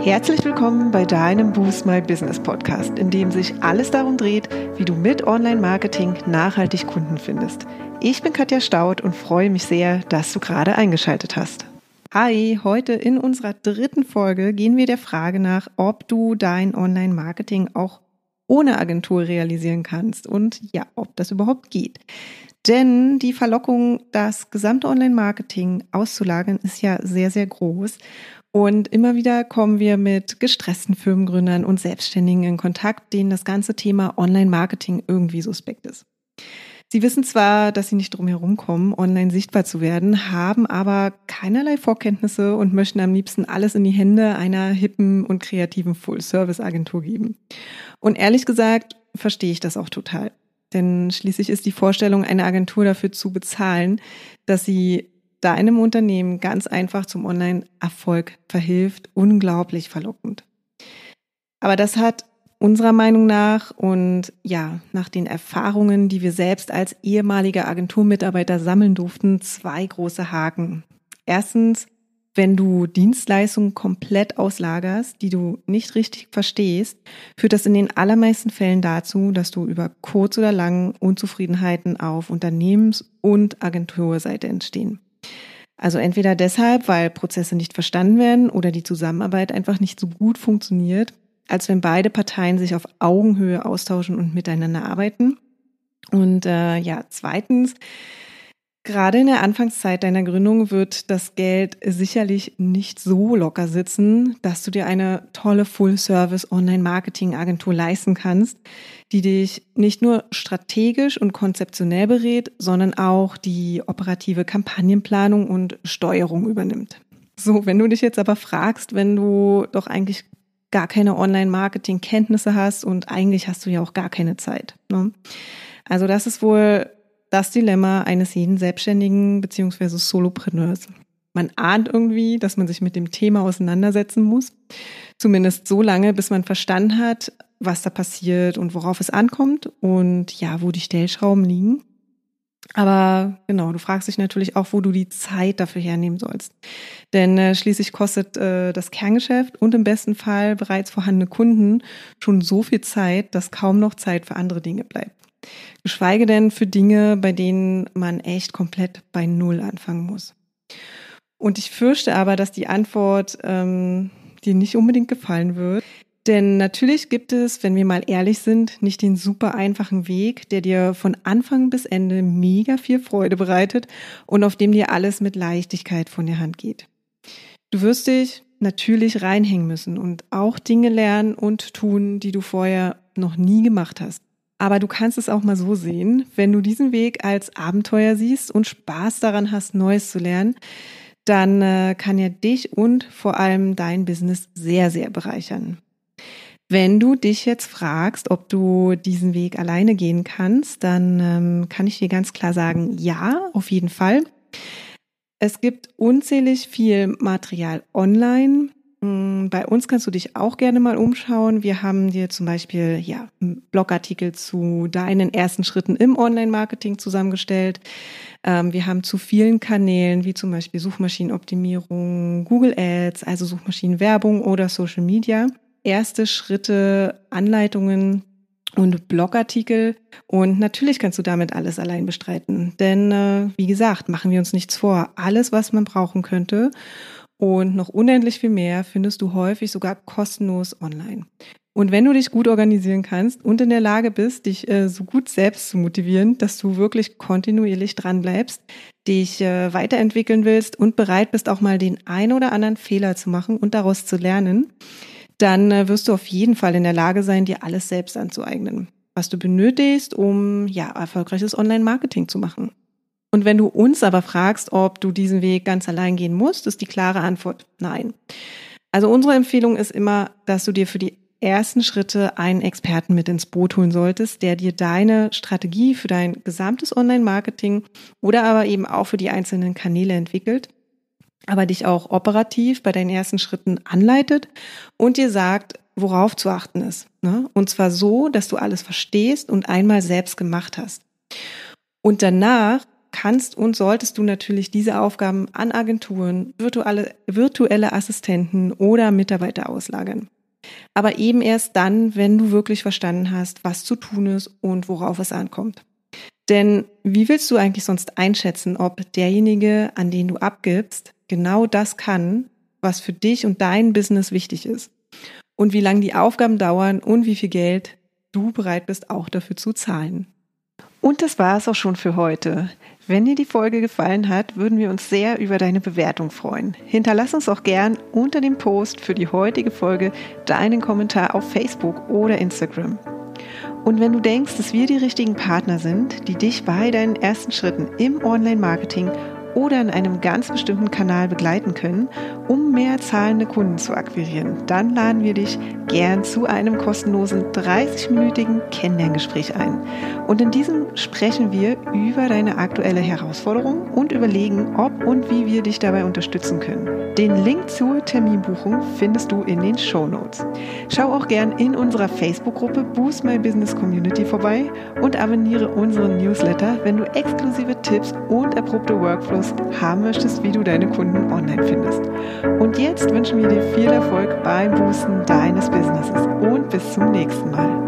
Herzlich willkommen bei deinem Boost My Business Podcast, in dem sich alles darum dreht, wie du mit Online-Marketing nachhaltig Kunden findest. Ich bin Katja Staud und freue mich sehr, dass du gerade eingeschaltet hast. Hi, heute in unserer dritten Folge gehen wir der Frage nach, ob du dein Online-Marketing auch ohne Agentur realisieren kannst und ja, ob das überhaupt geht. Denn die Verlockung, das gesamte Online-Marketing auszulagern, ist ja sehr, sehr groß. Und immer wieder kommen wir mit gestressten Firmengründern und Selbstständigen in Kontakt, denen das ganze Thema Online-Marketing irgendwie suspekt ist. Sie wissen zwar, dass sie nicht drum herum kommen, online sichtbar zu werden, haben aber keinerlei Vorkenntnisse und möchten am liebsten alles in die Hände einer hippen und kreativen Full-Service-Agentur geben. Und ehrlich gesagt, verstehe ich das auch total. Denn schließlich ist die Vorstellung, eine Agentur dafür zu bezahlen, dass sie deinem Unternehmen ganz einfach zum Online-Erfolg verhilft, unglaublich verlockend. Aber das hat unserer Meinung nach und ja, nach den Erfahrungen, die wir selbst als ehemalige Agenturmitarbeiter sammeln durften, zwei große Haken. Erstens, wenn du Dienstleistungen komplett auslagerst, die du nicht richtig verstehst, führt das in den allermeisten Fällen dazu, dass du über kurz oder lang Unzufriedenheiten auf Unternehmens- und Agenturseite entstehen. Also entweder deshalb, weil Prozesse nicht verstanden werden oder die Zusammenarbeit einfach nicht so gut funktioniert, als wenn beide Parteien sich auf Augenhöhe austauschen und miteinander arbeiten. Und äh, ja, zweitens, Gerade in der Anfangszeit deiner Gründung wird das Geld sicherlich nicht so locker sitzen, dass du dir eine tolle Full-Service-Online-Marketing-Agentur leisten kannst, die dich nicht nur strategisch und konzeptionell berät, sondern auch die operative Kampagnenplanung und Steuerung übernimmt. So, wenn du dich jetzt aber fragst, wenn du doch eigentlich gar keine Online-Marketing-Kenntnisse hast und eigentlich hast du ja auch gar keine Zeit. Ne? Also das ist wohl das Dilemma eines jeden Selbstständigen beziehungsweise Solopreneurs. Man ahnt irgendwie, dass man sich mit dem Thema auseinandersetzen muss. Zumindest so lange, bis man verstanden hat, was da passiert und worauf es ankommt und ja, wo die Stellschrauben liegen. Aber genau, du fragst dich natürlich auch, wo du die Zeit dafür hernehmen sollst. Denn äh, schließlich kostet äh, das Kerngeschäft und im besten Fall bereits vorhandene Kunden schon so viel Zeit, dass kaum noch Zeit für andere Dinge bleibt. Geschweige denn für Dinge, bei denen man echt komplett bei Null anfangen muss. Und ich fürchte aber, dass die Antwort ähm, dir nicht unbedingt gefallen wird. Denn natürlich gibt es, wenn wir mal ehrlich sind, nicht den super einfachen Weg, der dir von Anfang bis Ende mega viel Freude bereitet und auf dem dir alles mit Leichtigkeit von der Hand geht. Du wirst dich natürlich reinhängen müssen und auch Dinge lernen und tun, die du vorher noch nie gemacht hast. Aber du kannst es auch mal so sehen, wenn du diesen Weg als Abenteuer siehst und Spaß daran hast, Neues zu lernen, dann äh, kann er dich und vor allem dein Business sehr, sehr bereichern. Wenn du dich jetzt fragst, ob du diesen Weg alleine gehen kannst, dann ähm, kann ich dir ganz klar sagen, ja, auf jeden Fall. Es gibt unzählig viel Material online. Mm, bei uns kannst du dich auch gerne mal umschauen. Wir haben dir zum Beispiel ja, Blogartikel zu deinen ersten Schritten im Online-Marketing zusammengestellt. Ähm, wir haben zu vielen Kanälen, wie zum Beispiel Suchmaschinenoptimierung, Google Ads, also Suchmaschinenwerbung oder Social Media, erste Schritte, Anleitungen und Blogartikel. Und natürlich kannst du damit alles allein bestreiten. Denn, äh, wie gesagt, machen wir uns nichts vor. Alles, was man brauchen könnte und noch unendlich viel mehr findest du häufig sogar kostenlos online. Und wenn du dich gut organisieren kannst und in der Lage bist, dich äh, so gut selbst zu motivieren, dass du wirklich kontinuierlich dran bleibst, dich äh, weiterentwickeln willst und bereit bist, auch mal den ein oder anderen Fehler zu machen und daraus zu lernen, dann äh, wirst du auf jeden Fall in der Lage sein, dir alles selbst anzueignen, was du benötigst, um ja erfolgreiches Online-Marketing zu machen. Und wenn du uns aber fragst, ob du diesen Weg ganz allein gehen musst, ist die klare Antwort nein. Also unsere Empfehlung ist immer, dass du dir für die ersten Schritte einen Experten mit ins Boot holen solltest, der dir deine Strategie für dein gesamtes Online-Marketing oder aber eben auch für die einzelnen Kanäle entwickelt, aber dich auch operativ bei deinen ersten Schritten anleitet und dir sagt, worauf zu achten ist. Ne? Und zwar so, dass du alles verstehst und einmal selbst gemacht hast. Und danach kannst und solltest du natürlich diese Aufgaben an Agenturen, virtuelle, virtuelle Assistenten oder Mitarbeiter auslagern. Aber eben erst dann, wenn du wirklich verstanden hast, was zu tun ist und worauf es ankommt. Denn wie willst du eigentlich sonst einschätzen, ob derjenige, an den du abgibst, genau das kann, was für dich und dein Business wichtig ist? Und wie lange die Aufgaben dauern und wie viel Geld du bereit bist, auch dafür zu zahlen. Und das war es auch schon für heute. Wenn dir die Folge gefallen hat, würden wir uns sehr über deine Bewertung freuen. Hinterlass uns auch gern unter dem Post für die heutige Folge deinen Kommentar auf Facebook oder Instagram. Und wenn du denkst, dass wir die richtigen Partner sind, die dich bei deinen ersten Schritten im Online-Marketing oder in einem ganz bestimmten Kanal begleiten können, um mehr zahlende Kunden zu akquirieren, dann laden wir dich gern zu einem kostenlosen 30-minütigen Kennenlerngespräch ein. Und in diesem sprechen wir über deine aktuelle Herausforderung und überlegen, ob und wie wir dich dabei unterstützen können. Den Link zur Terminbuchung findest du in den Show Notes. Schau auch gern in unserer Facebook-Gruppe Boost My Business Community vorbei und abonniere unseren Newsletter, wenn du exklusive Tipps und erprobte Workflows haben möchtest, wie du deine Kunden online findest. Und jetzt wünschen wir dir viel Erfolg beim Boosten deines Businesses und bis zum nächsten Mal.